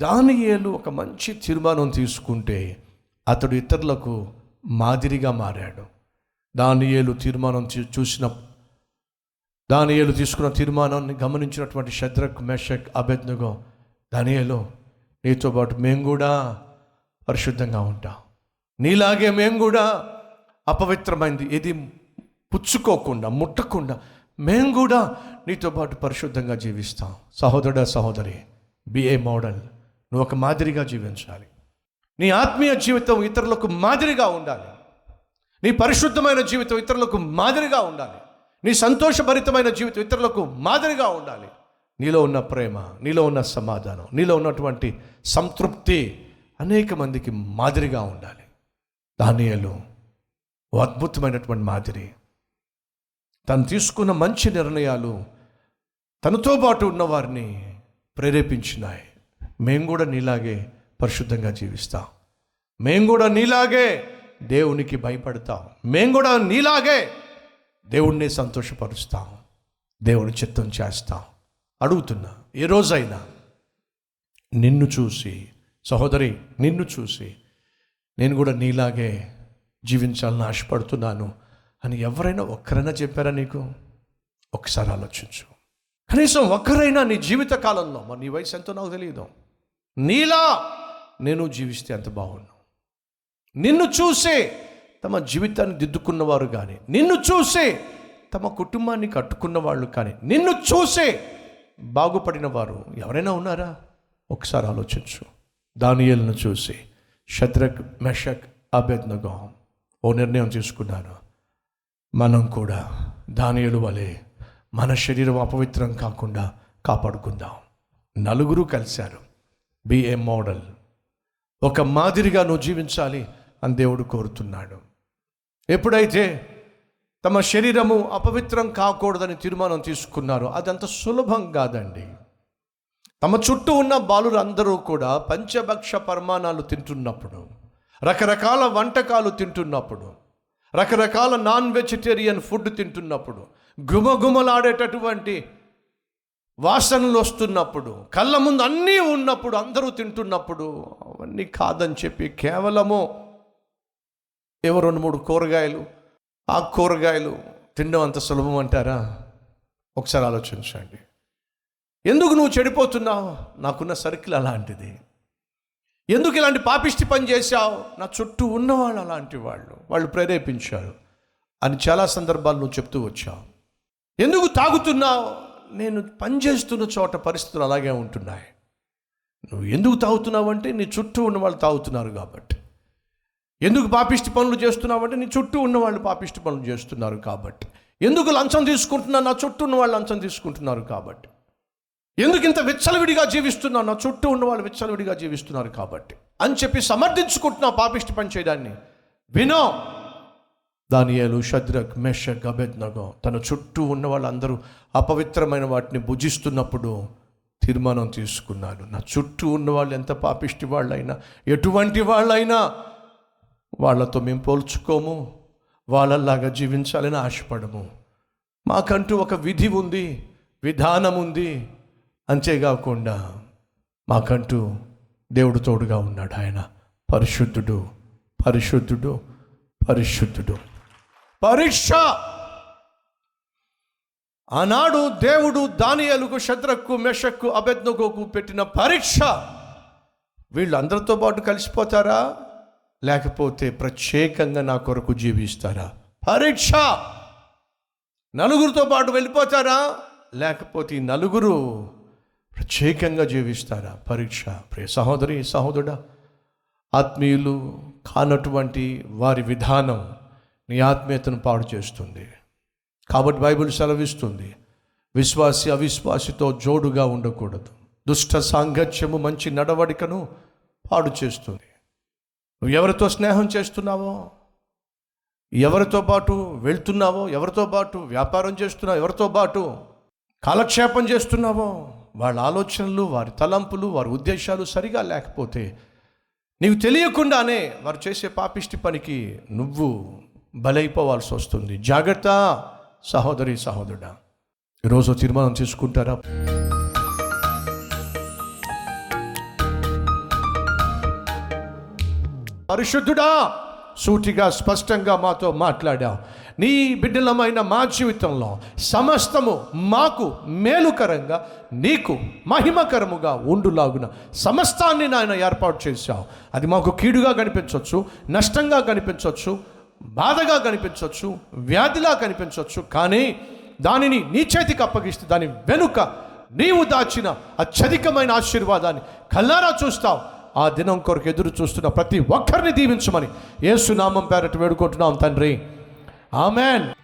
దానియేలు ఒక మంచి తీర్మానం తీసుకుంటే అతడు ఇతరులకు మాదిరిగా మారాడు. దానియేలు తీర్మానం చూ- చూసిన దానియేలు తీసుకున్న తీర్మానాన్ని గమనించినటువంటి శద్రక్ మెషక్ అభెజ్ఞగో దానియేలు నీతో పాటు మేము కూడా పరిశుద్ధంగా ఉంటాం. నీలాగే మేము కూడా అపవిత్రమైంది. ఏది పుచ్చుకోకుండా ముట్టకుండా మేము కూడా నీతో పాటు పరిశుద్ధంగా జీవిస్తాం. సహోదర సహోదరి బిఏ మోడల్ నువ్వు ఒక మాదిరిగా జీవించాలి. నీ ఆత్మీయ జీవితం ఇతరులకు మాదిరిగా ఉండాలి. నీ పరిశుద్ధమైన జీవితం ఇతరులకు మాదిరిగా ఉండాలి. నీ సంతోషభరితమైన జీవితం ఇతరులకు మాదిరిగా ఉండాలి. నీలో ఉన్న ప్రేమ నీలో ఉన్న సమాధానం నీలో ఉన్నటువంటి సంతృప్తి అనేక మందికి మాదిరిగా ఉండాలి. దానియలు ఓ అద్భుతమైనటువంటి మాదిరి. తను తీసుకున్న మంచి నిర్ణయాలు తనతో పాటు ఉన్నవారిని ప్రేరేపించినాయి. మేము కూడా నీలాగే పరిశుద్ధంగా జీవిస్తాం. మేము కూడా నీలాగే దేవునికి భయపడతాం. మేము కూడా నీలాగే దేవుణ్ణి సంతోషపరుస్తాం. దేవుని చిత్తం చేస్తాం. అడుగుతున్నా ఏ రోజైనా నిన్ను చూసి సహోదరి నిన్ను చూసి నేను కూడా నీలాగే జీవించాలని ఆశపడుతున్నాను అని ఎవరైనా ఒక్కరైనా చెప్పారా నీకు? ఒకసారి ఆలోచించు. కనీసం ఒక్కరైనా నీ జీవిత కాలంలో మరి నీ వయసు ఎంతో నాకు తెలియదు. నీలా నేను జీవిస్తే ఎంత బాగున్నాను నిన్ను చూసే తమ జీవితాన్ని దిద్దుకున్నవారు కానీ నిన్ను చూసే తమ కుటుంబాన్ని కట్టుకున్న వాళ్ళు కానీ నిన్ను చూసే బాగుపడిన వారు ఎవరైనా ఉన్నారా? ఒకసారి ఆలోచించు. దానియలను చూసి శత్రక్ మెషక్ అభెజ్ఞగో ఓ నిర్ణయం తీసుకున్నాను. మనం కూడా దానియలు వలె మన శరీరం అపవిత్రం కాకుండా కాపాడుకుందాం. నలుగురు కలిశారు. బి ఏ మోడల్ ఒక మాదిరిగా నువ్వు జీవించాలి అని దేవుడు కోరుతున్నాడు. ఎప్పుడైతే తమ శరీరము అపవిత్రం కాకూడదని తీర్మానం తీసుకున్నారో అదంత సులభం కాదండి. తమ చుట్టూ ఉన్న బాలురందరూ కూడా పంచభక్ష పరమాణాలు తింటున్నప్పుడు రకరకాల వంటకాలు తింటున్నప్పుడు రకరకాల నాన్ వెజిటేరియన్ ఫుడ్ తింటున్నప్పుడు గుమగుమలాడేటటువంటి వాసనలు వస్తున్నప్పుడు కళ్ళ ముందు అన్నీ ఉన్నప్పుడు అందరూ తింటున్నప్పుడు అవన్నీ కాదని చెప్పి కేవలము ఏవో రెండు మూడు కూరగాయలు ఆ కూరగాయలు తినడం అంత సులభం అంటారా? ఒకసారి ఆలోచించండి. ఎందుకు నువ్వు చెడిపోతున్నావు? నాకున్న సర్కిల్ అలాంటిది. ఎందుకు ఇలాంటి పాపిష్టి పని చేశావు? నా చుట్టూ ఉన్నవాళ్ళు అలాంటి వాళ్ళు. వాళ్ళు ప్రేరేపించారు. అని చాలా సందర్భాలు నువ్వు చెప్తూ వచ్చావు. ఎందుకు తాగుతున్నావు? నేను పనిచేస్తున్న చోట పరిస్థితులు అలాగే ఉంటున్నాయి. నువ్వు ఎందుకు తాగుతున్నావంటే నీ చుట్టూ ఉన్న వాళ్ళు తాగుతున్నారు కాబట్టి. ఎందుకు పాపిష్టి పనులు చేస్తున్నావంటే నీ చుట్టూ ఉన్న వాళ్ళు పాపిష్టి పనులు చేస్తున్నారు కాబట్టి. ఎందుకు లంచం తీసుకుంటున్నా నా చుట్టూ ఉన్న వాళ్ళు లంచం తీసుకుంటున్నారు కాబట్టి. ఎందుకు ఇంత విచ్చలవిడిగా జీవిస్తున్నా నా చుట్టూ ఉన్న వాళ్ళు విచ్చలవిడిగా జీవిస్తున్నారు కాబట్టి. అని చెప్పి సమర్థించుకుంటున్నా పాపిష్టి పని చేయడాన్ని. వినో దానియేలు షద్రక్ మెషక్ అబెద్నగో తన చుట్టూ ఉన్న వాళ్ళందరూ అపవిత్రమైన వాటిని భుజిస్తున్నప్పుడు తీర్మానం తీసుకున్నాడు. నా చుట్టూ ఉన్న వాళ్ళు ఎంత పాపిష్టి వాళ్ళైనా ఎటువంటి వాళ్ళైనా వాళ్ళతో మేము పోల్చుకోము. వాళ్ళలాగా జీవించాలని ఆశపడము. మాకంటూ ఒక విధి ఉంది విధానం ఉంది. అంతేకాకుండా మాకంటూ దేవుడు తోడుగా ఉన్నాడు ఆయన. పరిశుద్ధుడు పరిశుద్ధుడు పరిశుద్ధుడు. పరీక్ష. ఆనాడు దేవుడు దానియలకు శద్రకు మెషక్కు అభెజ్ఞకు పెట్టిన పరీక్ష. వీళ్ళందరితో పాటు కలిసిపోతారా? లేకపోతే ప్రత్యేకంగా నా కొరకు జీవిస్తారా? పరీక్ష. నలుగురితో పాటు వెళ్ళిపోతారా? లేకపోతే ఈ నలుగురు ప్రత్యేకంగా జీవిస్తారా? పరీక్ష. ప్రియ సహోదరి సహోదరుడా ఆత్మీయులు కానటువంటి వారి విధానం నీ ఆత్మీయతను పాడు చేస్తుంది. కాబట్టి బైబిల్ సెలవిస్తుంది విశ్వాసి అవిశ్వాసితో జోడుగా ఉండకూడదు. దుష్ట సాంగత్యము మంచి నడవడికను పాడు చేస్తుంది. నువ్వు ఎవరితో స్నేహం చేస్తున్నావో ఎవరితో పాటు వెళ్తున్నావో ఎవరితో పాటు వ్యాపారం చేస్తున్నావు ఎవరితో పాటు కాలక్షేపం చేస్తున్నావో వాళ్ళ ఆలోచనలు వారి తలంపులు వారి ఉద్దేశాలు సరిగా లేకపోతే నీకు తెలియకుండానే వారు చేసే పాపిష్టి పనికి నువ్వు బలైపోవాల్సి వస్తుంది. జాగ్రత్త సహోదరి సహోదరుడా. ఈరోజు తీర్మానం చేసుకుంటారా? పరిశుద్ధుడా సూటిగా స్పష్టంగా మాతో మాట్లాడావు. నీ బిడ్డలమైన మా జీవితంలో సమస్తము మాకు మేలుకరంగా నీకు మహిమకరముగా ఉండులాగున సమస్తాన్ని నాయన ఏర్పాటు చేశావు. అది మాకు కీడుగా కనిపించవచ్చు నష్టంగా కనిపించవచ్చు బాధగా కనిపించవచ్చు వ్యాధిలా కనిపించవచ్చు కానీ దానిని నీ చేతికి అప్పగిస్తే దాని వెనుక నీవు దాచిన అత్యధికమైన ఆశీర్వాదాన్ని కల్లారా చూస్తావు. ఆ దినం కొరకు ఎదురు చూస్తున్న ప్రతి ఒక్కరిని దీవించమని ఏసునామం పేరట వేడుకుంటున్నాం తండ్రి. ఆమెన్.